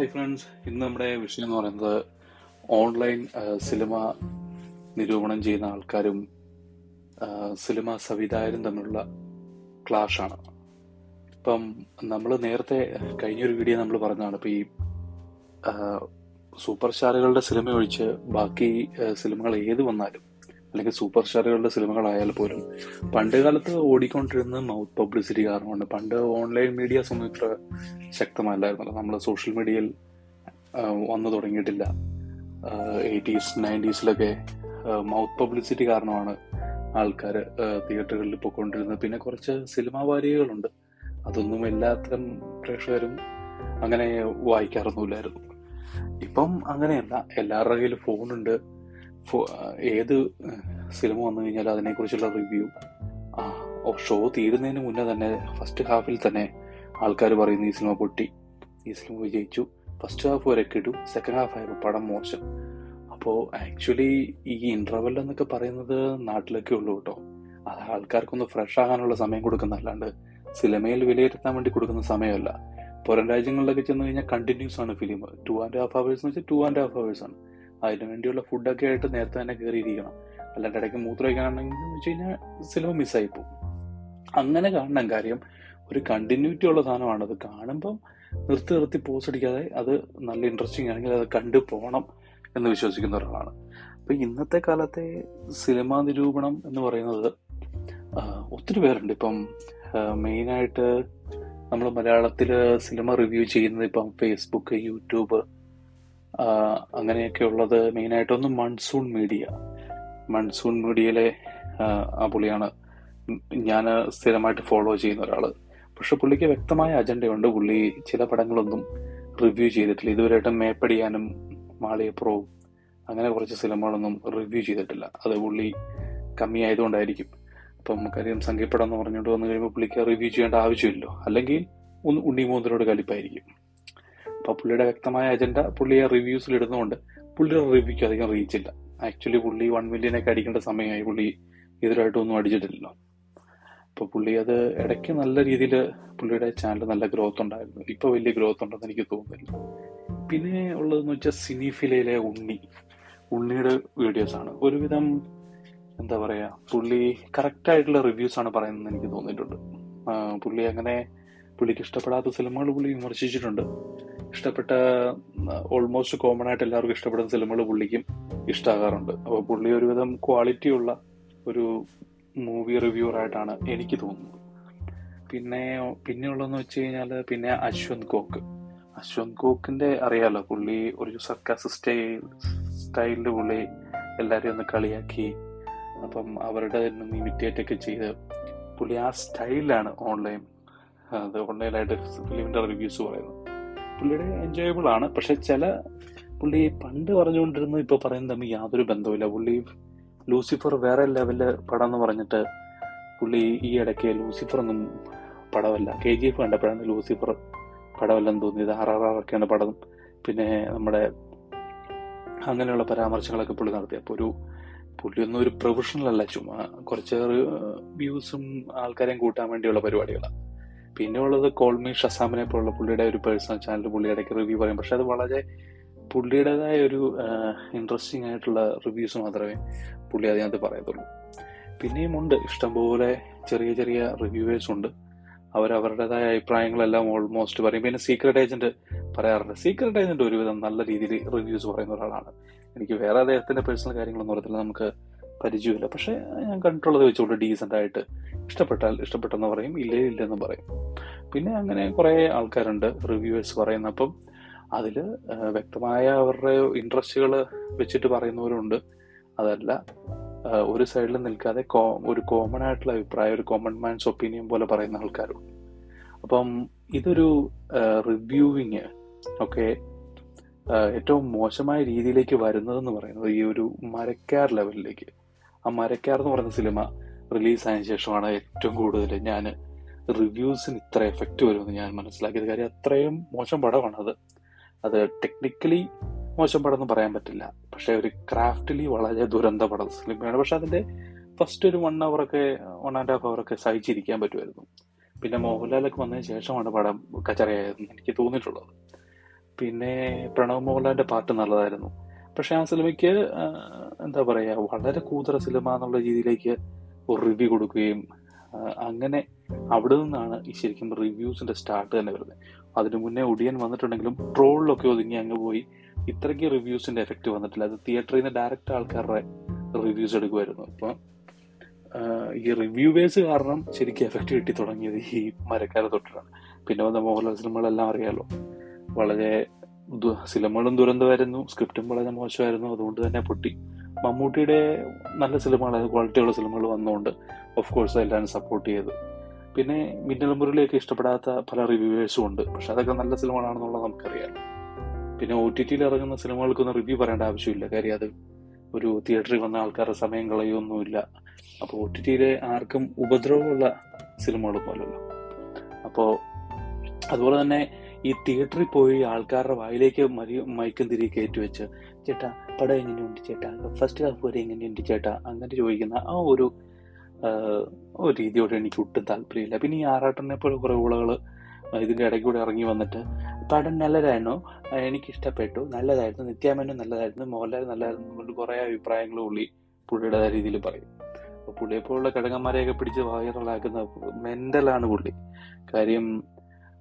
Hi friends ഇന്ന് നമ്മുടെ വിഷയം എന്ന് പറയുന്നത് ഓൺലൈൻ സിനിമ നിരൂപണം ചെയ്യുന്ന ആൾക്കാരും സിനിമ സംവിധായകരും തമ്മിലുള്ള ക്ലാഷാണ്. ഇപ്പം നമ്മൾ നേരത്തെ കഴിഞ്ഞൊരു വീഡിയോ നമ്മൾ പറഞ്ഞതാണ്. ഇപ്പം ഈ സൂപ്പർ സ്റ്റാറുകളുടെ സിനിമ ഒഴിച്ച് ബാക്കി സിനിമകൾ ഏത് വന്നാലും അല്ലെങ്കിൽ സൂപ്പർ സ്റ്റാറുകളുടെ സിനിമകളായാൽ പോലും പണ്ട് കാലത്ത് ഓടിക്കൊണ്ടിരുന്ന മൗത്ത് പബ്ലിസിറ്റി കാരണമാണ് പണ്ട് ഓൺലൈൻ മീഡിയ ഒന്നും ഇത്ര ശക്തമല്ലായിരുന്നല്ലോ. നമ്മൾ സോഷ്യൽ മീഡിയയിൽ വന്നു തുടങ്ങിയിട്ടില്ല. എയ്റ്റീസ് നയന്റീസിലൊക്കെ മൗത്ത് പബ്ലിസിറ്റി കാരണമാണ് ആൾക്കാർ തിയേറ്ററുകളിൽ പോയിക്കൊണ്ടിരുന്നത്. പിന്നെ കുറച്ച് സിനിമാ വാരികകളുണ്ട്. അതൊന്നും എല്ലാത്തരം പ്രേക്ഷകരും അങ്ങനെ വായിക്കാറൊന്നുമില്ലായിരുന്നു. ഇപ്പം അങ്ങനെയല്ല. എല്ലാവരുടെ കയ്യിൽ ഫോണുണ്ട്. ഏത് സിനിമ വന്നു കഴിഞ്ഞാൽ അതിനെക്കുറിച്ചുള്ള റിവ്യൂ. ഷോ തീരുന്നതിന് മുന്നേ തന്നെ ഫസ്റ്റ് ഹാഫിൽ തന്നെ ആൾക്കാർ പറയുന്നു ഈ സിനിമ പൊട്ടി. ഈ സിനിമ വിജയിച്ചു. ഫസ്റ്റ് ഹാഫ് വരെ കിടു. സെക്കൻഡ് ഹാഫ് ആയപ്പോൾ പടം മോശം. അപ്പോൾ ആക്ച്വലി ഈ ഇന്റർവെൽ എന്നൊക്കെ പറയുന്നത് നാട്ടിലൊക്കെ ഉള്ളൂ കേട്ടോ. അത് ആൾക്കാർക്കൊന്ന് ഫ്രഷ് ആകാനുള്ള സമയം കൊടുക്കുന്നതല്ലാണ്ട് സിനിമയിൽ വിലയിരുത്താൻ വേണ്ടി കൊടുക്കുന്ന സമയമല്ല. പുറം രാജ്യങ്ങളിലൊക്കെ ചെന്ന് കഴിഞ്ഞാൽ കണ്ടിന്യൂസ് ആണ് film two and half hours എന്ന് വെച്ചാൽ ടു ആൻഡ് ഹാഫ് അവേഴ്സ് ആണ്. അതിനു വേണ്ടിയുള്ള ഫുഡൊക്കെ ആയിട്ട് നേരത്തെ തന്നെ കയറിയിരിക്കണം അല്ലാണ്ട് ഇടയ്ക്ക് മൂത്രമൊഴിക്കാണെങ്കിൽ വെച്ച് കഴിഞ്ഞാൽ സിനിമ മിസ്സായി പോകും. അങ്ങനെ കാണണം കാര്യം. ഒരു കണ്ടിന്യൂറ്റി ഉള്ള സാധനമാണ്. അത് കാണുമ്പം നിർത്തി നിർത്തി പോസ് അടിക്കാതെ അത് നല്ല ഇൻട്രസ്റ്റിംഗ് ആണെങ്കിൽ അത് കണ്ടു പോകണം എന്ന് വിശ്വസിക്കുന്ന ഒരാളാണ്. അപ്പൊ ഇന്നത്തെ കാലത്തെ സിനിമാ നിരൂപണം എന്ന് പറയുന്നത് ഒത്തിരി പേരുണ്ട്. ഇപ്പം മെയിനായിട്ട് നമ്മൾ മലയാളത്തിൽ സിനിമ റിവ്യൂ ചെയ്യുന്നത് ഇപ്പം ഫേസ്ബുക്ക് യൂട്യൂബ് അങ്ങനെയൊക്കെ ഉള്ളത് മെയിനായിട്ടൊന്ന് മൺസൂൺ മീഡിയ. മൺസൂൺ മീഡിയയിലെ ആ, പുള്ളിയാണ്. ഞാൻ സ്ഥിരമായിട്ട് ഫോളോ ചെയ്യുന്ന ഒരാൾ പക്ഷെ പുള്ളിക്ക് വ്യക്തമായ അജണ്ടയുണ്ട്. പുള്ളി ചില പടങ്ങളൊന്നും റിവ്യൂ ചെയ്തിട്ടില്ല. ഇതുവരെയായിട്ടും മേപ്പടിയാനും മാളിയപ്പുറവും അങ്ങനെ കുറച്ച് സിനിമകളൊന്നും റിവ്യൂ ചെയ്തിട്ടില്ല. അത് പുള്ളി കമ്മി ആയതുകൊണ്ടായിരിക്കും അപ്പം നമുക്കറിയാം സംഗീതപടം എന്ന് പറഞ്ഞുകൊണ്ട് വന്നു കഴിയുമ്പോൾ പുള്ളിക്ക് റിവ്യൂ ചെയ്യേണ്ട ആവശ്യമില്ലല്ലോ. അല്ലെങ്കിൽ ഒന്ന് ഉണ്ണിമൂന്നിനോട് കലിപ്പായിരിക്കും. അപ്പൊ പുള്ളിയുടെ വ്യക്തമായ അജണ്ട പുള്ളിയെ റിവ്യൂസിൽ ഇടുന്നതുകൊണ്ട് പുള്ളിയുടെ റിവ്യൂക്ക് അധികം റീച്ച് ഇല്ല. ആക്ച്വലി പുള്ളി വൺ മില്യനൊക്കെ അടിക്കേണ്ട സമയമായി. പുള്ളി ഇതിലായിട്ടൊന്നും അടിച്ചിട്ടില്ലല്ലോ. അപ്പൊ പുള്ളി അത് ഇടയ്ക്ക് നല്ല രീതിയിൽ പുള്ളിയുടെ ചാനൽ നല്ല ഗ്രോത്ത് ഉണ്ടായിരുന്നു. ഇപ്പൊ വലിയ ഗ്രോത്ത് ഉണ്ടെന്ന് എനിക്ക് തോന്നുന്നില്ല. പിന്നെ ഉള്ളതെന്ന് വെച്ചാൽ സിനിഫിലയിലെ ഉണ്ണി. ഉണ്ണിയുടെ വീഡിയോസ് ആണ്. ഒരുവിധം എന്താ പറയാ പുള്ളി കറക്റ്റ് ആയിട്ടുള്ള റിവ്യൂസ് ആണ് പറയുന്നത് എനിക്ക് തോന്നിയിട്ടുണ്ട്. പുള്ളി അങ്ങനെ പുള്ളിക്ക് ഇഷ്ടപ്പെടാത്ത സിനിമകൾ പുള്ളി വിമർശിച്ചിട്ടുണ്ട്. ഇഷ്ടപ്പെട്ട ഓൾമോസ്റ്റ് കോമൺ ആയിട്ട് എല്ലാവർക്കും ഇഷ്ടപ്പെടുന്ന സിനിമകൾ പുള്ളിക്കും ഇഷ്ടമാകാറുണ്ട് അപ്പോൾ പുള്ളി ഒരുവിധം ക്വാളിറ്റി ഉള്ള ഒരു മൂവി റിവ്യൂർ ആയിട്ടാണ് എനിക്ക് തോന്നുന്നത്. പിന്നെ പിന്നെ ഉള്ളതെന്ന് വെച്ച് കഴിഞ്ഞാൽ പിന്നെ അശ്വന്ത് കോക്ക്. അശ്വന്ത് കോക്കിന്റെ അറിയാലോ പുള്ളി ഒരു സർക്കാസ് സ്റ്റൈൽ സ്റ്റൈലിൽ പുള്ളി എല്ലാവരെയും ഒന്ന് കളിയാക്കി അപ്പം അവരുടെ ഇമിറ്റേറ്റ് ഒക്കെ ചെയ്ത് പുള്ളി ആ സ്റ്റൈലാണ് ഓൺലൈൻ അത് ഓൺലൈനായിട്ട് ഫിലിമിന്റെ റിവ്യൂസ് പറയുന്നത്. പുള്ളിയുടെ എൻജോയബിൾ ആണ്. പക്ഷെ ചില പുള്ളി പണ്ട് പറഞ്ഞുകൊണ്ടിരുന്നു ഇപ്പൊ പറയുന്നത് തമ്മിൽ യാതൊരു ബന്ധവുമില്ല. പുള്ളി ലൂസിഫർ വേറെ ലെവൽ പടം എന്ന് പറഞ്ഞിട്ട് പുള്ളി ഈ ഇടയ്ക്ക് ലൂസിഫർ ഒന്നും പടമല്ല. കെ ജി എഫ് കണ്ടപ്പോഴാണ് ലൂസിഫർ പടമല്ലെന്ന് തോന്നിയത്. ആർ ആർ ആർ ഒക്കെയാണ് പടം. പിന്നെ നമ്മുടെ അങ്ങനെയുള്ള പരാമർശങ്ങളൊക്കെ പുള്ളി നടത്തി. അപ്പോൾ ഒരു പുള്ളിയൊന്നും ഒരു പ്രൊഫഷണൽ അല്ല. ചുമ്മാ കുറച്ചേറെ വ്യൂസും ആൾക്കാരെയും കൂട്ടാൻ വേണ്ടിയുള്ള പരിപാടികളാണ് പിന്നെ ഉള്ളത് കോൾമി ഷസാമിനെ പോലുള്ള പുള്ളിയുടെ ഒരു പേഴ്സണൽ ചാനൽ പുള്ളി ഇടയ്ക്ക് റിവ്യൂ പറയും. പക്ഷെ അത് വളരെ പുള്ളിയുടേതായ ഒരു ഇൻട്രസ്റ്റിംഗ് ആയിട്ടുള്ള റിവ്യൂസ് മാത്രമേ പുള്ളി അതിനകത്ത് പറയത്തുള്ളൂ. പിന്നെയും ഉണ്ട്. ഇഷ്ടംപോലെ ചെറിയ ചെറിയ റിവ്യൂവേഴ്സ് ഉണ്ട്. അവർ അവരുടേതായ അഭിപ്രായങ്ങളെല്ലാം ഓൾമോസ്റ്റ് പറയും. പിന്നെ സീക്രട്ട് ഏജന്റ് പറയാറുണ്ട്. സീക്രട്ട് ഏജന്റ് ഒരുവിധം നല്ല രീതിയിൽ റിവ്യൂസ് പറയുന്ന ഒരാളാണ്. എനിക്ക് വേറെ അദ്ദേഹത്തിന്റെ പേഴ്സണൽ കാര്യങ്ങളൊന്നും അറിയത്തില്ല. നമുക്ക് പരിചയമില്ല. പക്ഷേ ഞാൻ കണ്ടിട്ടുള്ളത് വെച്ചുകൊണ്ട് ഡീസെന്റ് ആയിട്ട്. ഇഷ്ടപ്പെട്ടാൽ ഇഷ്ടപ്പെട്ടെന്ന് പറയും. ഇല്ലേ ഇല്ലെന്ന് പറയും. പിന്നെ അങ്ങനെ കുറേ ആൾക്കാരുണ്ട്. റിവ്യൂവേഴ്സ് പറയുന്ന അപ്പം അതിൽ ആ, വ്യക്തമായ അവരുടെ ഇൻട്രസ്റ്റുകൾ വെച്ചിട്ട് പറയുന്നവരുണ്ട്. അതല്ല ഒരു സൈഡിൽ നിൽക്കാതെ ഒരു കോമൺ ആയിട്ടുള്ള അഭിപ്രായം ഒരു കോമൺ മാൻസ് ഒപ്പീനിയൻ പോലെ പറയുന്ന ആൾക്കാരുണ്ട്. അപ്പം ഇതൊരു റിവ്യൂവിങ് ഒക്കെ ഏറ്റവും മോശമായ രീതിയിലേക്ക് വരുന്നതെന്ന് പറയുന്നത് ഈ ഒരു മരക്കാർ ലെവലിലേക്ക് ആ മരക്കാർ എന്ന് പറയുന്ന സിനിമ റിലീസ് ആയതിനു ശേഷമാണ് ഏറ്റവും കൂടുതൽ ഞാൻ റിവ്യൂസിന് ഇത്ര എഫക്റ്റ് വരുമെന്ന് ഞാൻ മനസ്സിലാക്കിയത്. കാര്യം അത്രയും മോശം പടമാണ് അത്. അത് ടെക്നിക്കലി മോശം പടം എന്ന് പറയാൻ പറ്റില്ല. പക്ഷേ ഒരു ക്രാഫ്റ്റിലി വളരെ ദുരന്ത പടം സിനിമയാണ്. പക്ഷെ അതിന്റെ ഫസ്റ്റ് ഒരു വൺ അവർ ഒക്കെ വൺ ആൻഡ് ഹാഫ് അവർ ഒക്കെ സഹിച്ചിരിക്കാൻ പറ്റുമായിരുന്നു. പിന്നെ മോഹൻലാലൊക്കെ വന്നതിന് ശേഷമാണ് പടം കച്ചറയായതെന്ന് എനിക്ക് തോന്നിയിട്ടുള്ളത്. പിന്നെ പ്രണവ് മോഹൻലാലിന്റെ പാട്ട് നല്ലതായിരുന്നു. പക്ഷെ ആ സിനിമയ്ക്ക് എന്താ പറയുക വളരെ കൂതറ സിനിമ എന്നുള്ള രീതിയിലേക്ക് ഒരു റിവ്യൂ കൊടുക്കുകയും അങ്ങനെ അവിടെ നിന്നാണ് ഈ ശരിക്കും റിവ്യൂസിന്റെ സ്റ്റാർട്ട് തന്നെ വരുന്നത്. അതിനു മുന്നേ ഒടിയൻ വന്നിട്ടുണ്ടെങ്കിലും ട്രോളിലൊക്കെ ഒതുങ്ങി അങ്ങ് പോയി. ഇത്രയ്ക്ക് റിവ്യൂസിന്റെ എഫക്റ്റ് വന്നിട്ടില്ല. അത് തിയേറ്ററിൽ നിന്ന് ഡയറക്റ്റ് ആൾക്കാരുടെ റിവ്യൂസ് എടുക്കുമായിരുന്നു. അപ്പം ഈ റിവ്യൂവേഴ്സ് കാരണം ശരിക്കും എഫക്റ്റ് കിട്ടി തുടങ്ങിയത് ഈ മരക്കാല തൊട്ടിട്ടാണ്. പിന്നെ വന്ന മോഹൻലാൽ സിനിമകളെല്ലാം അറിയാലോ. വളരെ സിനിമകളും ദുരന്തമായിരുന്നു. സ്ക്രിപ്റ്റും വളരെ മോശമായിരുന്നു. അതുകൊണ്ട് തന്നെ പൊട്ടി. മമ്മൂട്ടിയുടെ നല്ല സിനിമകൾ ക്വാളിറ്റിയുള്ള സിനിമകൾ വന്നുകൊണ്ട് ഓഫ് കോഴ്സ് എല്ലാവരും സപ്പോർട്ട് ചെയ്തു. പിന്നെ മിന്നൽ മുരളിയൊക്കെ ഇഷ്ടപ്പെടാത്ത പല റിവ്യൂവേഴ്സും ഉണ്ട്. പക്ഷെ അതൊക്കെ നല്ല സിനിമകളാണെന്നുള്ളത് നമുക്കറിയാം പിന്നെ ഒ ടി ടിയിൽ ഇറങ്ങുന്ന സിനിമകൾക്കൊന്നും റിവ്യൂ പറയേണ്ട ആവശ്യമില്ല. കാര്യം അത് ഒരു തിയേറ്ററിൽ വന്ന ആൾക്കാരുടെ സമയം കളയൊന്നുമില്ല അപ്പോൾ ഒ ടി ടിയിലെ ആർക്കും ഉപദ്രവമുള്ള സിനിമകൾ അല്ലല്ലോ അപ്പോൾ അതുപോലെ തന്നെ ഈ തിയേറ്ററിൽ പോയി ആൾക്കാരുടെ വായിലേക്ക് മരി മയക്കം തിരികെ കയറ്റി വെച്ച് ചേട്ടാ പടം എങ്ങനെയുണ്ട് ചേട്ടാ? ഫസ്റ്റ് ഹാഫ് വരെ എങ്ങനെയുണ്ട് ചേട്ടാ? അങ്ങനെ ചോദിക്കുന്ന ആ ഒരു ഒരു രീതിയോട് എനിക്ക് ഒട്ടും താല്പര്യമില്ല. പിന്നെ ഈ ആറാട്ടനെ പോലെ കുറെ ഉളകൾ ഇതിന്റെ ഇടയ്ക്ക് കൂടെ ഇറങ്ങി വന്നിട്ട് പടം നല്ലതായിരുന്നു? എനിക്കിഷ്ടപ്പെട്ടു. നല്ലതായിരുന്നു. നിത്യാമേനും നല്ലതായിരുന്നു. മോഹൻലാൽ നല്ലതായിരുന്നു കൊണ്ട് കുറേ അഭിപ്രായങ്ങൾ പുള്ളി പുള്ളിയുടെ രീതിയിൽ പറയും. അപ്പോൾ പുള്ളിയെ പോലുള്ള പിടിച്ച് വൈറലാക്കുന്ന മെന്റലാണ് പുള്ളി. കാര്യം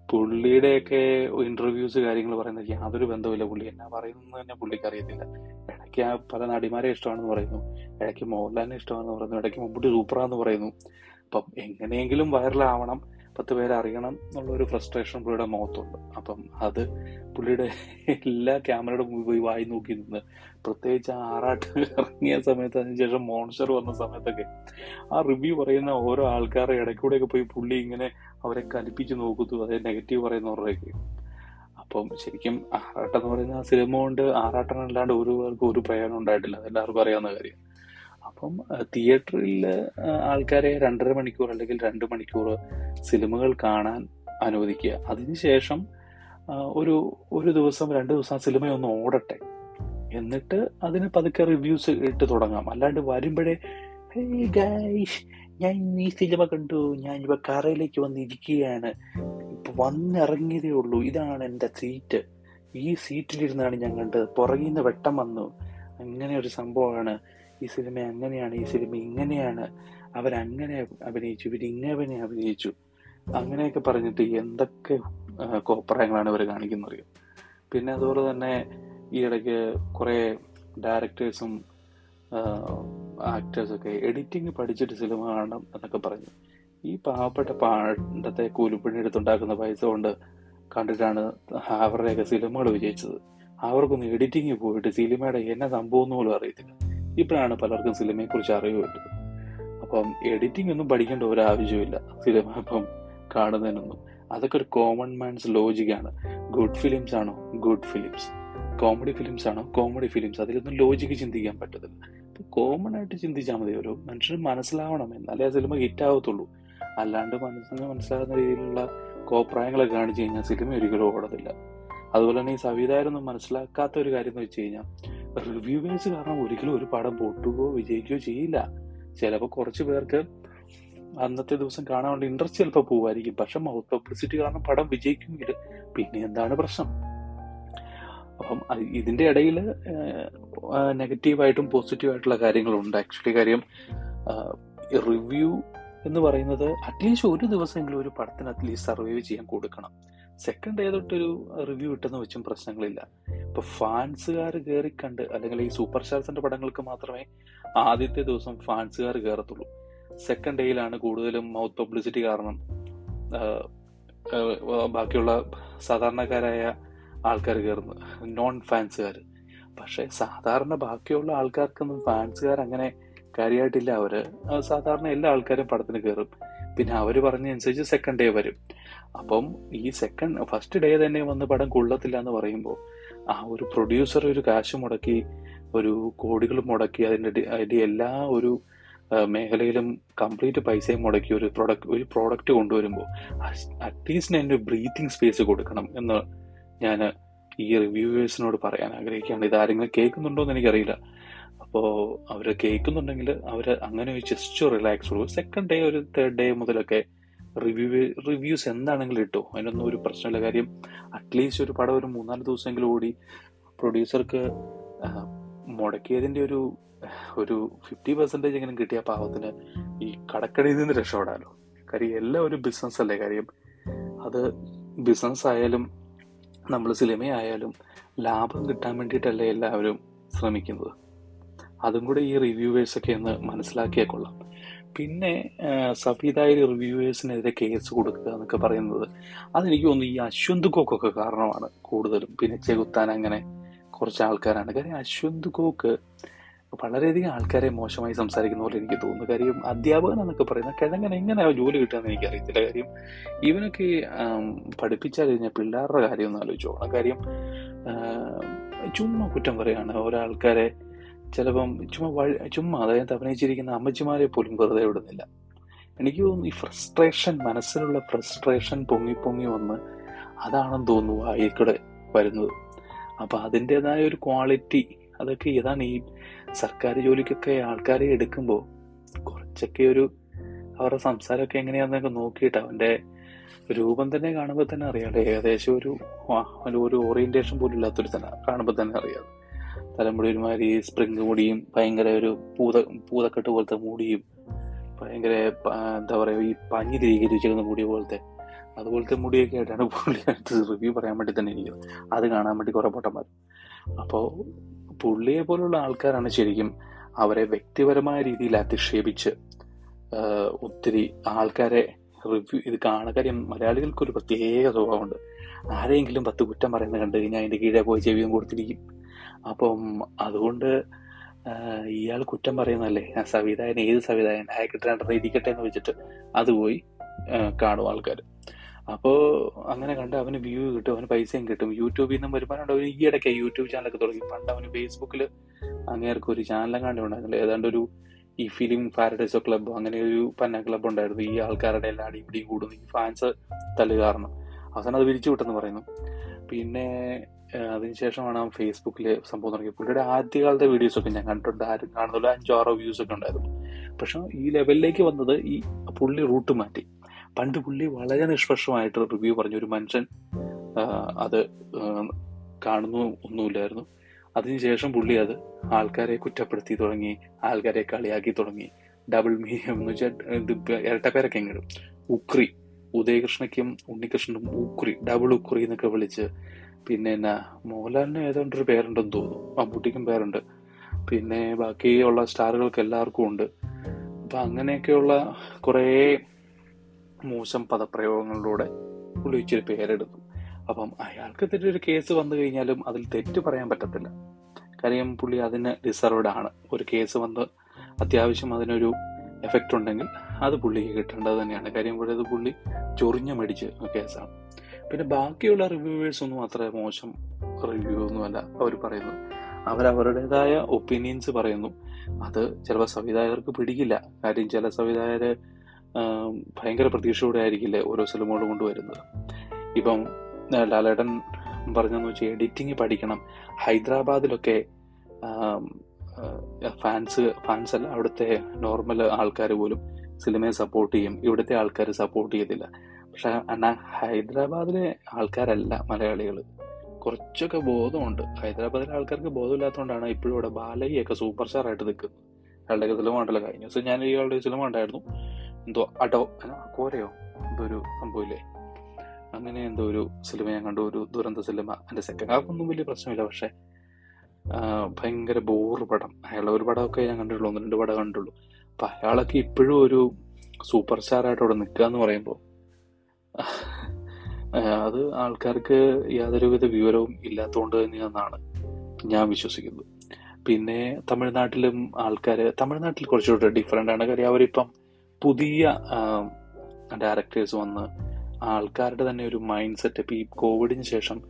പുള്ളിയുടെയൊക്കെ ഇന്റർവ്യൂസ് കാര്യങ്ങൾ പറയുന്നത് യാതൊരു ബന്ധമില്ല പുള്ളി എന്നാ പറയുന്നത് തന്നെ പുള്ളിക്ക് അറിയത്തില്ല. ഇടയ്ക്ക് ആ പല നടിമാരെ ഇഷ്ടമാണെന്ന് പറയുന്നു. ഇടയ്ക്ക് മോഹൻലാലിനെ ഇഷ്ടമാണെന്ന് പറയുന്നു. ഇടയ്ക്ക് മമ്മൂട്ടി സൂപ്പറാന്ന് പറയുന്നു. അപ്പം എങ്ങനെയെങ്കിലും വൈറലാവണം പത്ത് പേരെ അറിയണം എന്നുള്ള ഒരു ഫ്രസ്ട്രേഷൻ പുള്ളിയുടെ മുഖത്തുണ്ട്. അപ്പം അത് പുള്ളിയുടെ എല്ലാ ക്യാമറയുടെ പോയി വായി നോക്കി നിന്ന് പ്രത്യേകിച്ച് ആ ആറാട്ട് ഇറങ്ങിയ സമയത്ത് അതിനുശേഷം മോൺസ്റ്റർ വന്ന സമയത്തൊക്കെ ആ റിവ്യൂ പറയുന്ന ഓരോ ആൾക്കാരെ ഇടയ്ക്കൂടെയൊക്കെ പോയി പുള്ളി ഇങ്ങനെ അവരെ കലിപ്പിച്ച് നോക്കുന്നു. അതെ നെഗറ്റീവ് പറയുന്നവരുടെയൊക്കെ. അപ്പം ശരിക്കും ആറാട്ടം എന്ന് പറയുന്ന ആ സിനിമ കൊണ്ട് ആറാട്ടം അല്ലാണ്ട് ഒരു പേർക്ക് ഒരു പ്രയോജനം ഉണ്ടായിട്ടില്ല. അതെല്ലാവർക്കും അറിയാവുന്ന കാര്യം. അപ്പം തിയേറ്ററിൽ ആൾക്കാരെ രണ്ടര മണിക്കൂർ അല്ലെങ്കിൽ രണ്ട് മണിക്കൂർ സിനിമകൾ കാണാൻ അനുവദിക്കുക. അതിനുശേഷം ഒരു ഒരു ദിവസം രണ്ട് ദിവസം ആ സിനിമ ഒന്ന് ഓടട്ടെ. എന്നിട്ട് അതിന് പതുക്കെ റിവ്യൂസ് ഇട്ട് തുടങ്ങാം. അല്ലാണ്ട് വരുമ്പോഴേ ഞാൻ ഈ സിനിമ കണ്ടു. ഞാൻ ഇപ്പൊ കറയിലേക്ക് വന്നിരിക്കുകയാണ്. ഇപ്പൊ വന്നിറങ്ങിയതേ ഉള്ളൂ. ഇതാണ് എന്റെ സീറ്റ്. ഈ സീറ്റിലിരുന്നാണ് ഞാൻ കണ്ടത്. പുറകിൽ നിന്ന് വെട്ടം വന്നു. അങ്ങനെ ഒരു സംഭവമാണ്. ഈ സിനിമ അങ്ങനെയാണ് ഈ സിനിമ ഇങ്ങനെയാണ് അവരങ്ങനെ അഭിനയിച്ചു ഇവരിങ്ങനെ അഭിനയിച്ചു. അങ്ങനെയൊക്കെ പറഞ്ഞിട്ട് എന്തൊക്കെ കോപ്രായങ്ങളാണ് ഇവർ കാണിക്കുന്നത് പിന്നെ അതുപോലെ തന്നെ ഈ ഇടയ്ക്ക് കുറെ ഡയറക്ടേഴ്സും ആക്ടേഴ്സൊക്കെ എഡിറ്റിംഗ് പഠിച്ചിട്ട് സിനിമ കാണണം എന്നൊക്കെ പറഞ്ഞു. ഈ പാവപ്പെട്ട പണ്ടത്തെ കൂലിപ്പണി എടുത്തുണ്ടാക്കുന്ന പൈസ കൊണ്ട് കണ്ടിട്ടാണ് അവരുടെയൊക്കെ സിനിമകൾ വിജയിച്ചത്. അവർക്കൊന്നും എഡിറ്റിംഗ് പോയിട്ട് സിനിമയുടെ എന്നെ സംഭവം എന്ന് പോലും അറിയത്തില്ല. ഇപ്പോഴാണ് പലർക്കും സിനിമയെ കുറിച്ച് അറിവ് കിട്ടുന്നത് അപ്പം എഡിറ്റിംഗ് ഒന്നും പഠിക്കേണ്ട ഒരു ആവശ്യമില്ല സിനിമ ഇപ്പം കാണുന്നതിനൊന്നും. അതൊക്കെ ഒരു കോമൺ മാൻസ് ലോജിക്കാണ് ഗുഡ് ഫിലിംസ് ആണോ? ഗുഡ് ഫിലിംസ് കോമഡി ഫിലിംസ് ആണോ? കോമഡി ഫിലിംസ് അതിലൊന്നും ലോജിക്ക് ചിന്തിക്കാൻ പറ്റത്തില്ല. കോമൺ ആയിട്ട് ചിന്തിച്ചാൽ മതി. ഒരു മനുഷ്യന് മനസ്സിലാവണം. എന്നാലേ ആ സിനിമ ഹിറ്റ് ആവത്തുള്ളൂ. അല്ലാണ്ട് മനസ്സിന് മനസ്സിലാകുന്ന രീതിയിലുള്ള കോപ്രായങ്ങളൊക്കെ കാണിച്ചു കഴിഞ്ഞാൽ സിനിമ ഒരിക്കലും ഓടത്തില്ല. അതുപോലെ തന്നെ ഈ സംവിധായകരൊന്നും മനസ്സിലാക്കാത്ത ഒരു കാര്യം എന്ന് വെച്ച് കഴിഞ്ഞാൽ റിവ്യൂവേഴ്സ് കാരണം ഒരിക്കലും ഒരു പടം പൊട്ടുകയോ വിജയിക്കുകയോ ചെയ്യില്ല. ചിലപ്പോൾ കുറച്ച് പേർക്ക് അന്നത്തെ ദിവസം കാണാനുള്ള ഇൻട്രസ്റ്റ് ചിലപ്പോൾ പോവായിരിക്കും. പക്ഷെ മൗത്ത് പബ്ലിസിറ്റി കാരണം പടം വിജയിക്കുമെങ്കിൽ പിന്നെ എന്താണ് പ്രശ്നം? അപ്പം ഇതിന്റെ ഇടയിൽ നെഗറ്റീവായിട്ടും പോസിറ്റീവായിട്ടുള്ള കാര്യങ്ങളുണ്ട്. ആക്ച്വലി കാര്യം റിവ്യൂ എന്ന് പറയുന്നത് അറ്റ്ലീസ്റ്റ് ഒരു ദിവസമെങ്കിലും ഒരു പടത്തിന് അറ്റ്ലീസ്റ്റ് സർവൈവ് ചെയ്യാൻ കൊടുക്കണം. സെക്കൻഡ് ഡേ തൊട്ടൊരു റിവ്യൂ കിട്ടുന്ന വെച്ചും പ്രശ്നങ്ങളില്ല. ഇപ്പൊ ഫാൻസുകാർ കയറി കണ്ട് അല്ലെങ്കിൽ ഈ സൂപ്പർ സ്റ്റാർസിന്റെ പടങ്ങൾക്ക് മാത്രമേ ആദ്യത്തെ ദിവസം ഫാൻസുകാർ കയറത്തുള്ളൂ സെക്കൻഡ് ഡേയിലാണ് കൂടുതലും മൗത്ത് പബ്ലിസിറ്റി കാരണം ബാക്കിയുള്ള സാധാരണക്കാരായ ആൾക്കാർ കയറുന്നത് നോൺ ഫാൻസുകാർ പക്ഷെ സാധാരണ ബാക്കിയുള്ള ആൾക്കാർക്കൊന്നും ഫാൻസുകാർ അങ്ങനെ കാര്യമായിട്ടില്ല അവർ സാധാരണ എല്ലാ ആൾക്കാരും പടത്തിന് കയറും പിന്നെ അവർ പറഞ്ഞനുസരിച്ച് സെക്കൻഡ് ഡേ വരും. അപ്പം ഈ സെക്കൻഡ് ഫസ്റ്റ് ഡേ തന്നെ വന്ന് പടം കൊള്ളത്തില്ല എന്ന് പറയുമ്പോൾ ആ ഒരു പ്രൊഡ്യൂസർ ഒരു കാശ് മുടക്കി ഒരു കോടികൾ മുടക്കി അതിന്റെ അതിന്റെ എല്ലാ ഒരു മേഖലയിലും കംപ്ലീറ്റ് പൈസയും മുടക്കി ഒരു പ്രൊഡക്റ്റ് ഒരു പ്രോഡക്റ്റ് കൊണ്ടുവരുമ്പോൾ അറ്റ്ലീസ്റ്റ് അതിന് ബ്രീത്തിങ് സ്പേസ് കൊടുക്കണം എന്ന് ഞാൻ ഈ റിവ്യൂവേഴ്സിനോട് പറയാൻ ആഗ്രഹിക്കുകയാണ്. ഇത് ആരെങ്കിലും കേൾക്കുന്നുണ്ടോ എന്ന് എനിക്കറിയില്ല. അപ്പോൾ അവർ കേൾക്കുന്നുണ്ടെങ്കിൽ അവർ അങ്ങനെ ഒരു ജസ്റ്റ് റിലാക്സ് കൊടുക്കും സെക്കൻഡ് ഡേ ഒരു തേർഡ് ഡേ മുതലൊക്കെ റിവ്യൂ റിവ്യൂസ് എന്താണെങ്കിലും ഇട്ടോ. അതിനൊന്നും ഒരു പ്രശ്നമില്ല. കാര്യം അറ്റ്ലീസ്റ്റ് ഒരു പടം ഒരു മൂന്നാൽ ദിവസമെങ്കിലും ഓടി. പ്രൊഡ്യൂസർക്ക് മുടക്കിയതിന്റെ ഒരു ഒരു ഫിഫ്റ്റി പെർസെന്റേജ് എങ്കിലും കിട്ടിയ പാവത്തിന് ഈ കടക്കടയിൽ നിന്ന് രക്ഷപ്പെടാമല്ലോ കാര്യം എല്ലാം ഒരു ബിസിനസ് അല്ലേ? കാര്യം അത് ബിസിനസ് ആയാലും നമ്മൾ സിനിമയായാലും ലാഭം കിട്ടാൻ വേണ്ടിയിട്ടല്ലേ എല്ലാവരും ശ്രമിക്കുന്നത്. അതും കൂടെ ഈ റിവ്യൂവേഴ്സൊക്കെ ഒന്ന് മനസ്സിലാക്കിയാൽ കൊള്ളാം. പിന്നെ സഫീദായി റിവ്യൂവേഴ്സിനെതിരെ കേസ് കൊടുക്കുക എന്നൊക്കെ പറയുന്നത് അതെനിക്ക് തോന്നുന്നു ഈ അശ്വന്ത് കോക്കൊക്കെ കാരണമാണ് കൂടുതലും. പിന്നെ ചെകുത്താൻ അങ്ങനെ കുറച്ച് ആൾക്കാരാണ്. കാര്യം അശ്വന്ത് കോക്ക് വളരെയധികം ആൾക്കാരെ മോശമായി സംസാരിക്കുന്ന പോലെ എനിക്ക് തോന്നുന്നു. കാര്യം അധ്യാപകൻ എന്നൊക്കെ പറയുന്ന കിഴങ്ങനെ എങ്ങനെ ജോലി കിട്ടുകയെന്ന് എനിക്കറിയത്തില്ല. കാര്യം ഇവനൊക്കെ പഠിപ്പിച്ചാൽ കഴിഞ്ഞാൽ പിള്ളേരുടെ കാര്യം ഒന്ന് ആലോചിച്ചോളാം കാര്യം ചുമ്മാ കുറ്റം പറയാണ്. ഒരാൾക്കാരെ ചിലപ്പം ചുമ്മാ വഴി ചുമ്മാ അതായത് അഭിനയിച്ചിരിക്കുന്ന അമ്മച്ചിമാരെ പോലും വെറുതെ വിടുന്നില്ല. എനിക്ക് തോന്നുന്നു ഈ ഫ്രസ്ട്രേഷൻ മനസ്സിലുള്ള ഫ്രസ്ട്രേഷൻ പൊങ്ങി പൊങ്ങി വന്ന് അതാണെന്ന് തോന്നുന്നു ആയിക്കൂടെ വരുന്നത്. അപ്പൊ അതിന്റെതായ ഒരു ക്വാളിറ്റി അതൊക്കെ ഇതാണ് ഈ സർക്കാർ ജോലിക്കൊക്കെ ആൾക്കാരെ എടുക്കുമ്പോൾ കുറച്ചൊക്കെ ഒരു അവരുടെ സംസാരമൊക്കെ എങ്ങനെയാണെന്നൊക്കെ നോക്കിയിട്ട് അവന്റെ രൂപം തന്നെ കാണുമ്പോൾ തന്നെ അറിയാം. ഏകദേശം ഒരു ഒരു ഓറിയന്റേഷൻ പോലും ഇല്ലാത്തൊരു തന്നെ കാണുമ്പോൾ തന്നെ അറിയാം തലമുടി ഒരുമാതിരി സ്പ്രിങ് മുടിയും ഭയങ്കര ഒരു പൂത പൂതക്കെട്ട് പോലത്തെ മുടിയും ഭയങ്കര എന്താ പറയുക ഈ പഞ്ഞി തിരികെ മുടി പോലത്തെ അതുപോലത്തെ മുടിയൊക്കെ ആയിട്ടാണ് പുള്ളി അടുത്ത് റിവ്യൂ പറയാൻ വേണ്ടി തന്നെ ഇരിക്കുന്നത്. അത് കാണാൻ വേണ്ടി കുറെ പൊട്ടന്മാർ. അപ്പോൾ പുള്ളിയെ പോലുള്ള ആൾക്കാരാണ് ശരിക്കും അവരെ വ്യക്തിപരമായ രീതിയിൽ അധിക്ഷേപിച്ച് ഒത്തിരി ആൾക്കാരെ റിവ്യൂ ഇത് കാണുന്ന കാര്യം മലയാളികൾക്ക് ഒരു പ്രത്യേക സ്വഭാവമുണ്ട്. ആരെങ്കിലും പത്ത് കുറ്റം പറയുന്നത് കണ്ടു കഴിഞ്ഞാൽ അതിന്റെ കീഴെ പോയി ചെവിയും കൊടുത്തിരിക്കും. അപ്പം അതുകൊണ്ട് ഇയാൾ കുറ്റം പറയുന്നല്ലേ സവിധായൻ ഏത് സവിധായൻ അയക്കിട്ടാണ്ട് ഇരിക്കട്ടെ എന്ന് വെച്ചിട്ട് അത് പോയി കാണും ആൾക്കാർ അപ്പോൾ അങ്ങനെ കണ്ട് അവന് വ്യൂ കിട്ടും അവന് പൈസയും കിട്ടും. യൂട്യൂബിൽ നിന്നും വരുമാനം അവന് ഈ ഇടയ്ക്ക് യൂട്യൂബ് ചാനലൊക്കെ തുടങ്ങി. പണ്ട് അവന് ഫേസ്ബുക്കിൽ അങ്ങേർക്ക് ഒരു ചാനലും കണ്ടു ഉണ്ടായിരുന്നില്ല? ഏതാണ്ട് ഒരു ഈ ഫിലിം പാരഡൈസോ ക്ലബ്ബോ അങ്ങനെ ഒരു പന്ന ക്ലബ്ബ് ഉണ്ടായിരുന്നു. ഈ ആൾക്കാരുടെ എല്ലാം അടിപിടിയും കൂടുന്നു. ഈ ഫാൻസ് തല്ലുകാരണം അവസാനം അത് വിരിച്ചു വിട്ടെന്ന് പറയുന്നു. പിന്നെ അതിനുശേഷമാണ് ഫേസ്ബുക്കിൽ സംഭവം തുടങ്ങിയത്. പുള്ളിയുടെ ആദ്യകാലത്തെ വീഡിയോസ് ഒക്കെ ഞാൻ കണ്ടിട്ടുണ്ട്. ആരും കാണുന്നില്ല അഞ്ചോ ആറോ വ്യൂസ് ഒക്കെ ഉണ്ടായിരുന്നു. പക്ഷെ ഈ ലെവലിലേക്ക് വന്നത് ഈ പുള്ളി റൂട്ട് മാറ്റി. പണ്ട് പുള്ളി വളരെ നിഷ്പക്ഷമായിട്ട് റിവ്യൂ പറഞ്ഞു ഒരു മനുഷ്യൻ അത് കാണുന്നു ഒന്നുമില്ലായിരുന്നു. അതിനുശേഷം പുള്ളി അത് ആൾക്കാരെ കുറ്റപ്പെടുത്തി തുടങ്ങി ആൾക്കാരെ കളിയാക്കി തുടങ്ങി. ഡബിൾ മീനിയം എന്ന് വെച്ചാൽ ഇരട്ടപ്പേരൊക്കെ എങ്ങനെ ഉക്രി ഉദയകൃഷ്ണയ്ക്കും ഉണ്ണികൃഷ്ണനും ഉക്രി ഡബിൾ ഉക്രി എന്നൊക്കെ വിളിച്ച് പിന്നെ എന്നാ മോഹൻലാലിന് ഏതാണ്ടൊരു പേരുണ്ടെന്ന് തോന്നുന്നു. മമ്മൂട്ടിക്കും പേരുണ്ട്. പിന്നെ ബാക്കിയുള്ള സ്റ്റാറുകൾക്ക് എല്ലാവർക്കും ഉണ്ട്. അപ്പൊ അങ്ങനെയൊക്കെയുള്ള കുറേ മോശം പദപ്രയോഗങ്ങളിലൂടെ പുള്ളി ഇച്ചിരി പേരെടുത്തു. അപ്പം അയാൾക്കെതിരെ ഒരു കേസ് വന്നു കഴിഞ്ഞാലും അതിൽ തെറ്റ് പറയാൻ പറ്റത്തില്ല. കാര്യം പുള്ളി അതിന് ഡിസർവ്ഡ് ആണ്. ഒരു കേസ് വന്ന് അത്യാവശ്യം അതിനൊരു എഫക്റ്റ് ഉണ്ടെങ്കിൽ അത് പുള്ളിക്ക് കിട്ടേണ്ടത് തന്നെയാണ്. കാര്യം പുള്ളി അത് പുള്ളി ചൊറിഞ്ഞ മേടിച്ച് കേസാണ്. പിന്നെ ബാക്കിയുള്ള റിവ്യൂവേഴ്സ് ഒന്നും അത്ര മോശം റിവ്യൂ ഒന്നുമല്ല അവർ പറയുന്നു അവരവരുടേതായ ഒപ്പീനിയൻസ് പറയുന്നു. അത് ചിലപ്പോൾ സംവിധായകർക്ക് പിടിക്കില്ല. കാര്യം ചില സംവിധായകർ ഭയങ്കര പ്രതീക്ഷയോടെ ആയിരിക്കില്ലേ ഓരോ സിനിമകളും കൊണ്ടുവരുന്നത്. ഇപ്പം ലാലേട്ടൻ പറഞ്ഞെന്ന് വെച്ചാൽ എഡിറ്റിംഗ് പഠിക്കണം. ഹൈദരാബാദിലൊക്കെ ഫാൻസ് ഫാൻസ് അല്ല അവിടുത്തെ നോർമൽ ആൾക്കാർ പോലും സിനിമയെ സപ്പോർട്ട് ചെയ്യും. ഇവിടുത്തെ ആൾക്കാർ സപ്പോർട്ട് ചെയ്തില്ല പക്ഷെ എന്നാ ഹൈദരാബാദിലെ ആൾക്കാരല്ല മലയാളികൾ കുറച്ചൊക്കെ ബോധമുണ്ട്. ഹൈദരാബാദിലെ ആൾക്കാർക്ക് ബോധമില്ലാത്തതുകൊണ്ടാണ് ഇപ്പോഴും ഇവിടെ ബാലയ്യൊക്കെ സൂപ്പർ സ്റ്റാർ ആയിട്ട് നിൽക്കുന്നത് അയാളുടെ സിനിമ കഴിഞ്ഞ ദിവസം. ഞാൻ ഇയാളുടെ സിനിമ ഉണ്ടായിരുന്നു എന്തോ അടോ കോരയോ എന്തോ ഒരു സംഭവമില്ലേ? അങ്ങനെ എന്തോ ഒരു സിനിമ ഞാൻ കണ്ടു. ഒരു ദുരന്ത സിനിമ എന്റെ സെക്കൻഡ് ഹാഫ് ഒന്നും വലിയ പ്രശ്നമില്ല. പക്ഷെ ഭയങ്കര ബോറ് പടം. അയാളെ ഒരു പടമൊക്കെ ഞാൻ കണ്ടിട്ടുള്ളൂ. ഒന്ന് രണ്ട് പടം കണ്ടിട്ടുള്ളൂ. അപ്പൊ അയാളൊക്കെ ഇപ്പോഴും ഒരു സൂപ്പർ സ്റ്റാർ ആയിട്ട് അവിടെ നിൽക്കുക എന്ന് പറയുമ്പോൾ അത് ആൾക്കാർക്ക് യാതൊരുവിധ വിവരവും ഇല്ലാത്തതുകൊണ്ട് തന്നെയാണെന്നാണ് ഞാൻ വിശ്വസിക്കുന്നത്. പിന്നെ തമിഴ്നാട്ടിലും ആൾക്കാർ തമിഴ്നാട്ടിൽ കുറച്ചുകൂടെ ഡിഫറെന്റ് ആണ്. കാര്യം അവരിപ്പം പുതിയ ഡയറക്ടേഴ്സ് വന്ന് ആൾക്കാരുടെ തന്നെ ഒരു മൈൻഡ് സെറ്റ് ഇപ്പം ഈ കോവിഡിന് ശേഷം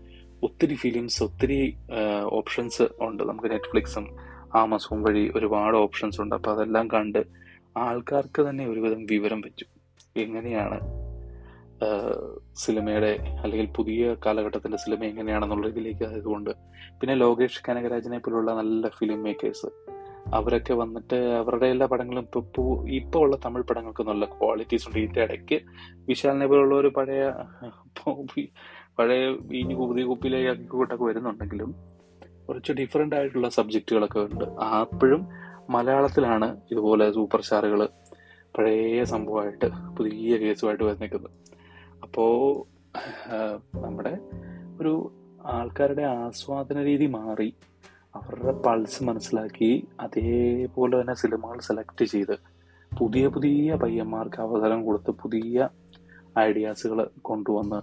ഒത്തിരി ഫിലിംസ് ഒത്തിരി ഓപ്ഷൻസ് ഉണ്ട്. നമുക്ക് നെറ്റ്ഫ്ലിക്സും ആമസോൺ വഴി ഒരുപാട് ഓപ്ഷൻസ് ഉണ്ട്. അപ്പം അതെല്ലാം കണ്ട് ആൾക്കാർക്ക് തന്നെ ഒരുവിധം വിവരം വെച്ചു എങ്ങനെയാണ് സിനിമയുടെ അല്ലെങ്കിൽ പുതിയ കാലഘട്ടത്തിന്റെ സിനിമ എങ്ങനെയാണെന്നുള്ള ഇതിലേക്ക് ആയതുകൊണ്ട് പിന്നെ ലോകേഷ് കനകരാജിനെ പോലുള്ള നല്ല ഫിലിം മേക്കേഴ്സ് അവരൊക്കെ വന്നിട്ട് അവരുടെ എല്ലാ പടങ്ങളും ഇപ്പൊ ഇപ്പോൾ ഉള്ള തമിഴ് പടങ്ങൾക്ക് നല്ല ക്വാളിറ്റീസ് ഉണ്ട്. ഇതിന്റെ ഇടയ്ക്ക് വിശാലിനെ പോലുള്ള ഒരു പഴയ പഴയ ഇനി പുതിയ കുപ്പിയിലേക്ക് കൂട്ടൊക്കെ വരുന്നുണ്ടെങ്കിലും കുറച്ച് ഡിഫറെന്റ് ആയിട്ടുള്ള സബ്ജക്റ്റുകളൊക്കെ ഉണ്ട്. അപ്പോഴും മലയാളത്തിലാണ് ഇതുപോലെ സൂപ്പർ സ്റ്റാറുകൾ പഴയ സംഭവമായിട്ട് പുതിയ കേസുമായിട്ട് വന്നേക്കുന്നത് അപ്പോ നമ്മുടെ ഒരു ആൾക്കാരുടെ ആസ്വാദന രീതി മാറി അവരുടെ പൾസ് മനസ്സിലാക്കി അതേപോലെ തന്നെ സിനിമകൾ സെലക്ട് ചെയ്ത് പുതിയ പുതിയ പയ്യന്മാർക്ക് അവസരം കൊടുത്ത് പുതിയ ഐഡിയാസുകൾ കൊണ്ടുവന്ന്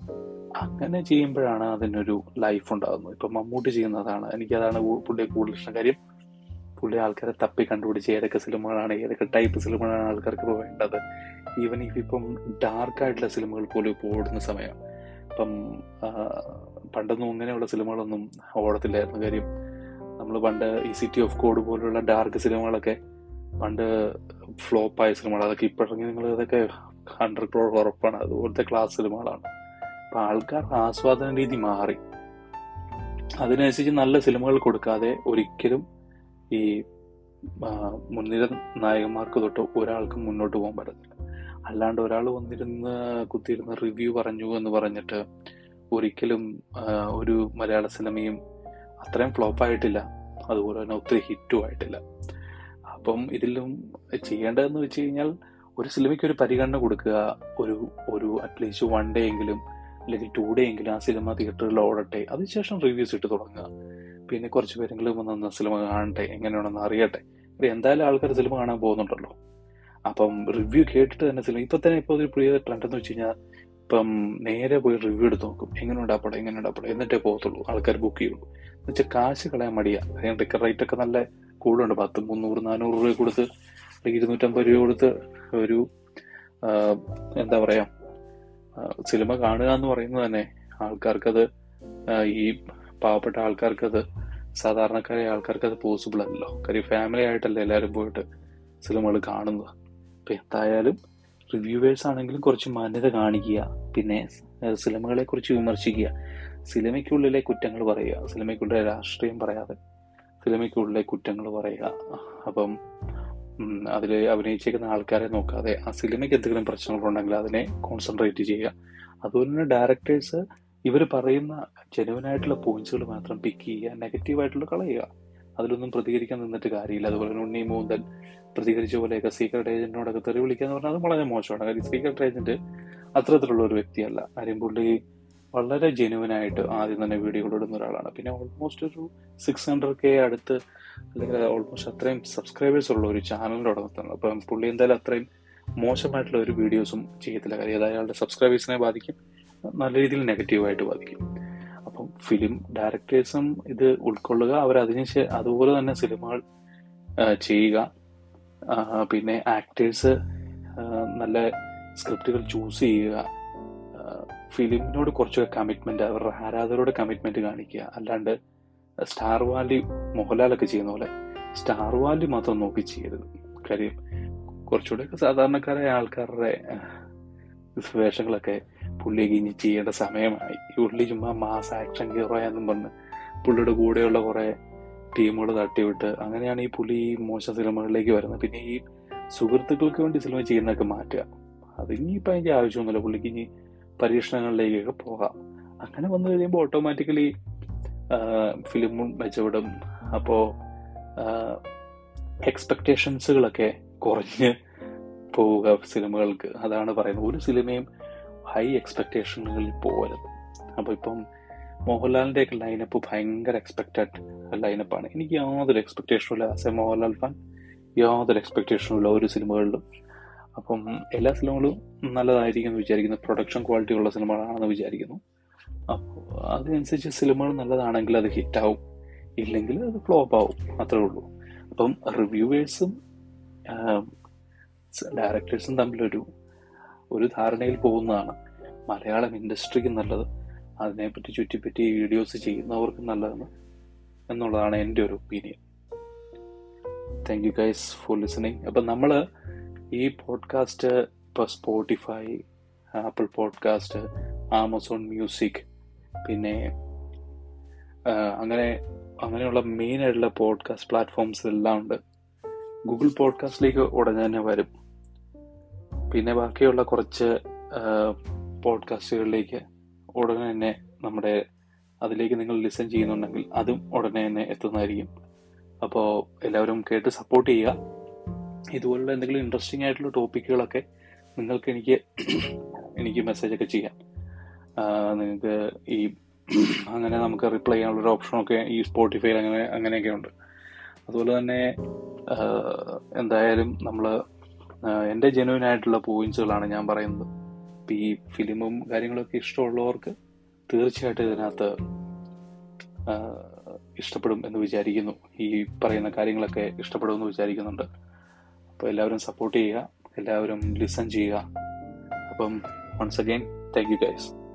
അങ്ങനെ ചെയ്യുമ്പോഴാണ് അതിനൊരു ലൈഫ് ഉണ്ടാകുന്നത്. ഇപ്പൊ മമ്മൂട്ടി ചെയ്യുന്നതാണ് എനിക്കതാണ് പുള്ളിയെ കൂടുതൽ ഇഷ്ടം. കാര്യം പുള്ളി ആൾക്കാരെ തപ്പി കണ്ടുപിടിച്ച് ഏതൊക്കെ സിനിമകളാണ് ഏതൊക്കെ ടൈപ്പ് സിനിമകളാണ് ആൾക്കാർക്ക് ഇപ്പോൾ വേണ്ടത്. ഈവൻ ഇഫ് ഇപ്പം ഡാർക്കായിട്ടുള്ള സിനിമകൾ പോലും ഇപ്പോൾ ഓടുന്ന സമയം. ഇപ്പം പണ്ടൊന്നും ഇങ്ങനെയുള്ള സിനിമകളൊന്നും ഓടത്തില്ലായിരുന്നു. കാര്യം നമ്മൾ പണ്ട് ഈ സിറ്റി ഓഫ് കോഡ് പോലുള്ള ഡാർക്ക് സിനിമകളൊക്കെ പണ്ട് ഫ്ലോപ്പായ സിനിമകൾ. അതൊക്കെ ഇപ്പോഴെങ്കിൽ നിങ്ങൾ ഇതൊക്കെ ഹൺഡ്രഡ് ക്രോർ ഉറപ്പാണ്. അതുപോലത്തെ ക്ലാസ് സിനിമകളാണ്. അപ്പം ആൾക്കാർ ആസ്വാദന രീതി മാറി. അതിനനുസരിച്ച് നല്ല സിനിമകൾ കൊടുക്കാതെ ഒരിക്കലും ഈ മുൻനിര നായകന്മാർക്ക് തൊട്ട് ഒരാൾക്കും മുന്നോട്ട് പോകാൻ പറ്റത്തില്ല. അല്ലാണ്ട് ഒരാൾ വന്നിരുന്ന് കുത്തിയിരുന്ന് റിവ്യൂ പറഞ്ഞു എന്ന് പറഞ്ഞിട്ട് ഒരിക്കലും ഒരു മലയാള സിനിമയും അത്രയും ഫ്ലോപ്പ് ആയിട്ടില്ല. അതുപോലെ തന്നെ ഒത്തിരി ഹിറ്റും ആയിട്ടില്ല. അപ്പം ഇതിലും ചെയ്യേണ്ടതെന്ന് വെച്ച് കഴിഞ്ഞാൽ ഒരു സിനിമയ്ക്ക് ഒരു പരിഗണന കൊടുക്കുക. ഒരു ഒരു അറ്റ്ലീസ്റ്റ് വൺ ഡേ എങ്കിലും അല്ലെങ്കിൽ ടു ഡേ എങ്കിലും ആ സിനിമ തിയേറ്ററിൽ ഓടട്ടെ. അതിനുശേഷം റിവ്യൂസ് ഇട്ട് തുടങ്ങുക. പിന്നെ കുറച്ച് പേരെങ്കിലും വന്ന് സിനിമ കാണട്ടെ എങ്ങനെയാണെന്ന് അറിയട്ടെ. എന്തായാലും ആൾക്കാർ സിനിമ കാണാൻ പോകുന്നുണ്ടല്ലോ. അപ്പം റിവ്യൂ കേട്ടിട്ട് തന്നെ സിനിമ ഇപ്പൊ തന്നെ ഇപ്പൊ ഒരു പ്രിയ ട്രെൻഡ് എന്ന് വെച്ച് കഴിഞ്ഞാൽ ഇപ്പം നേരെ പോയി റിവ്യൂ എടുത്ത് നോക്കും. എങ്ങനെ ഉണ്ടാപ്പടം എങ്ങനെ ഉണ്ടാപ്പടം എന്നിട്ടേ പോകത്തുള്ളൂ ആൾക്കാർ ബുക്ക് ചെയ്യുള്ളൂ. എന്ന് വെച്ചാൽ കാശ് കളയാൻ മടിയാ. അതിന് ടിക്കറ്റ് റേറ്റ് ഒക്കെ നല്ല കൂടുതലുണ്ട് പത്ത് മുന്നൂറ് നാനൂറ് രൂപ കൊടുത്ത് ഇരുന്നൂറ്റമ്പത് രൂപ കൊടുത്ത് ഒരു എന്താ പറയാ സിനിമ കാണുക എന്ന് പറയുന്നത് തന്നെ ആൾക്കാർക്കത് ഈ പാവപ്പെട്ട ആൾക്കാർക്കത് സാധാരണക്കാരായ ആൾക്കാർക്ക് അത് പോസിബിൾ അല്ലല്ലോ. കാര്യം ഫാമിലി ആയിട്ടല്ലേ എല്ലാവരും പോയിട്ട് സിനിമകൾ കാണുന്നത്. അപ്പം എന്തായാലും റിവ്യൂവേഴ്സ് ആണെങ്കിലും കുറച്ച് മാന്യത കാണിക്കുക. പിന്നെ സിനിമകളെ കുറിച്ച് വിമർശിക്കുക. സിനിമയ്ക്കുള്ളിലെ കുറ്റങ്ങൾ പറയുക. സിനിമയ്ക്കുള്ളിലെ രാഷ്ട്രീയം പറയാതെ സിനിമയ്ക്കുള്ളിലെ കുറ്റങ്ങൾ പറയുക. അപ്പം അതിൽ അഭിനയിച്ചേക്കുന്ന ആൾക്കാരെ നോക്കാതെ ആ സിനിമയ്ക്ക് എന്തെങ്കിലും പ്രശ്നങ്ങളുണ്ടെങ്കിൽ അതിനെ കോൺസെൻട്രേറ്റ് ചെയ്യുക. അതുപോലെ തന്നെ ഡയറക്ടേഴ്സ് ഇവർ പറയുന്ന ജനുവനായിട്ടുള്ള പോയിന്റ്സുകൾ മാത്രം പിക്ക് ചെയ്യുക നെഗറ്റീവായിട്ടുള്ള കളയുക. അതിലൊന്നും പ്രതികരിക്കാൻ നിന്നിട്ട് കാര്യമില്ല. അതുപോലെ തന്നെ ഉണ്ണി മൂന്തൻ പ്രതികരിച്ച പോലെയൊക്കെ സീക്രട്ട് ഏജന്റിനോടൊക്കെ തെറി വിളിക്കുക എന്ന് പറഞ്ഞാൽ അത് വളരെ മോശമാണ്. കാര്യം സീക്രട്ട് ഏജന്റ് അത്തരത്തിലുള്ള ഒരു വ്യക്തിയല്ല. കാര്യം പുള്ളി വളരെ ജെനുവനായിട്ട് ആദ്യം തന്നെ വീഡിയോകൾ ഇടുന്ന ഒരാളാണ്. പിന്നെ ഓൾമോസ്റ്റ് ഒരു സിക്സ് ഹൺഡ്രഡ് കെ അടുത്ത് അല്ലെങ്കിൽ ഓൾമോസ്റ്റ് അത്രയും സബ്സ്ക്രൈബേഴ്സ് ഉള്ള ഒരു ചാനലിന്റെ ഉടമത്താണ് അപ്പം പുള്ളി എന്തായാലും അത്രയും മോശമായിട്ടുള്ള ഒരു വീഡിയോസും ചെയ്യത്തില്ല. കാര്യം അത് അയാളുടെ സബ്സ്ക്രൈബേഴ്സിനെ ബാധിക്കും. നല്ല രീതിയിൽ നെഗറ്റീവായിട്ട് ബാധിക്കും. അപ്പം ഫിലിം ഡയറക്ടേഴ്സും ഇത് ഉൾക്കൊള്ളുക അവർ അതിന് അതുപോലെ തന്നെ സിനിമകൾ ചെയ്യുക. പിന്നെ ആക്ടേഴ്സ് നല്ല സ്ക്രിപ്റ്റുകൾ ചൂസ് ചെയ്യുക. ഫിലിമിനോട് കുറച്ചൊക്കെ കമ്മിറ്റ്മെന്റ് അവരുടെ ആരാധകരോട് കമ്മിറ്റ്മെന്റ് കാണിക്കുക. അല്ലാണ്ട് സ്റ്റാർ വാലി മോഹൻലാലൊക്കെ ചെയ്യുന്ന പോലെ സ്റ്റാർ വാലി മാത്രം നോക്കി ചെയ്യരുത്. കാര്യം കുറച്ചുകൂടെയൊക്കെ സാധാരണക്കാരായ ആൾക്കാരുടെ വേഷങ്ങളൊക്കെ പുള്ളിയൊക്കെ ഇനി ചെയ്യേണ്ട സമയമായി. പുള്ളി ചുമ്മാ മാസ് ആക്ഷൻ ഹീറോയാന്നും പറഞ്ഞ് പുള്ളിയുടെ കൂടെയുള്ള കുറെ ടീമുകൾ തട്ടിവിട്ട് അങ്ങനെയാണ് ഈ പുള്ളി ഈ മോശം സിനിമകളിലേക്ക് വരുന്നത്. പിന്നെ ഈ സുഹൃത്തുക്കൾക്ക് വേണ്ടി സിനിമ ചെയ്യുന്നതൊക്കെ മാറ്റുക. അത് ഇനിയിപ്പോൾ അതിന്റെ ആവശ്യമൊന്നുമില്ല. പുള്ളിക്ക് ഇനി പരീക്ഷണങ്ങളിലേക്കൊക്കെ പോകാം. അങ്ങനെ വന്നു കഴിയുമ്പോൾ ഓട്ടോമാറ്റിക്കലി ഫിലിമും മെച്ചപ്പെടും. അപ്പോൾ എക്സ്പെക്റ്റേഷൻസുകളൊക്കെ കുറഞ്ഞ് പോവുക സിനിമകൾക്ക്. അതാണ് പറയുന്നത്. ഒരു സിനിമയും ഹൈ എക്സ്പെക്ടേഷനുകളിൽ പോകരുത് അപ്പോൾ ഇപ്പം മോഹൻലാലിന്റെ ഒക്കെ ലൈനപ്പ് ഭയങ്കര എക്സ്പെക്റ്റഡ് ലൈനപ്പാണ് എനിക്ക് യാതൊരു എക്സ്പെക്ടേഷനും ഇല്ല. ആസ് മോഹൻലാൽ ഫാൻ യാതൊരു എക്സ്പെക്ടേഷനും ഇല്ല ഒരു സിനിമകളിലും. അപ്പം എല്ലാ സിനിമകളും നല്ലതായിരിക്കും എന്ന് വിചാരിക്കുന്നു. പ്രൊഡക്ഷൻ ക്വാളിറ്റി ഉള്ള സിനിമകളാണെന്ന് വിചാരിക്കുന്നു. അപ്പോൾ അതിനനുസരിച്ച് സിനിമകൾ നല്ലതാണെങ്കിൽ അത് ഹിറ്റാവും ഇല്ലെങ്കിൽ അത് ഫ്ലോപ്പ് ആവും. അത്രേ ഉള്ളൂ. അപ്പം റിവ്യൂവേഴ്സും ഡയറക്ടേഴ്സും തമ്മിലൊരു ഒരു ധാരണയിൽ പോകുന്നതാണ്. മലയാളം ഇൻഡസ്ട്രിക്ക് നല്ലത് അതിനെപ്പറ്റി ചുറ്റിപ്പറ്റി വീഡിയോസ് ചെയ്യുന്നവർക്ക് നല്ലതെന്ന് എന്നുള്ളതാണ് എന്റെ ഒരു opinion. Thank you guys for listening അപ്പം നമ്മൾ ഈ പോഡ്കാസ്റ്റ് ഇപ്പോൾ Spotify Apple podcast Amazon music പിന്നെ അങ്ങനെ അങ്ങനെയുള്ള മെയിൻ ആയിട്ടുള്ള പോഡ്കാസ്റ്റ് പ്ലാറ്റ്ഫോംസ് എല്ലാം ഉണ്ട്. ഗൂഗിൾ പോഡ്കാസ്റ്റിലേക്ക് ഉടനെ തന്നെ വരും. പിന്നെ ബാക്കിയുള്ള കുറച്ച് പോഡ്കാസ്റ്റുകളിലേക്ക് ഉടനെ തന്നെ നമ്മുടെ അതിലേക്ക് നിങ്ങൾ ലിസൺ ചെയ്യുന്നുണ്ടെങ്കിൽ അതും ഉടനെ തന്നെ എത്തുന്നതായിരിക്കും. അപ്പോൾ എല്ലാവരും കേട്ട് സപ്പോർട്ട് ചെയ്യുക. ഇതുപോലുള്ള എന്തെങ്കിലും ഇൻട്രസ്റ്റിംഗ് ആയിട്ടുള്ള ടോപ്പിക്കുകളൊക്കെ നിങ്ങൾക്ക് എനിക്ക് എനിക്ക് മെസ്സേജൊക്കെ ചെയ്യാം. നിങ്ങൾക്ക് ഈ അങ്ങനെ നമുക്ക് റിപ്ലൈ ചെയ്യാനുള്ളൊരു ഓപ്ഷനൊക്കെ ഈ സ്പോട്ടിഫൈയിൽ അങ്ങനെ അങ്ങനെയൊക്കെ ഉണ്ട്. അതുപോലെ തന്നെ എന്തായാലും നമ്മൾ എന്റെ ജെനുവിൻ ആയിട്ടുള്ള പോയിന്റ്സുകളാണ് ഞാൻ പറയുന്നത്. ഇപ്പം ഈ ഫിലിമും കാര്യങ്ങളൊക്കെ ഇഷ്ടമുള്ളവർക്ക് തീർച്ചയായിട്ടും ഇതിനകത്ത് ഇഷ്ടപ്പെടും എന്ന് വിചാരിക്കുന്നു. ഈ പറയുന്ന കാര്യങ്ങളൊക്കെ ഇഷ്ടപ്പെടുമെന്ന് വിചാരിക്കുന്നുണ്ട്. അപ്പോൾ എല്ലാവരും സപ്പോർട്ട് ചെയ്യുക എല്ലാവരും ലിസൺ ചെയ്യുക. അപ്പം once again thank you guys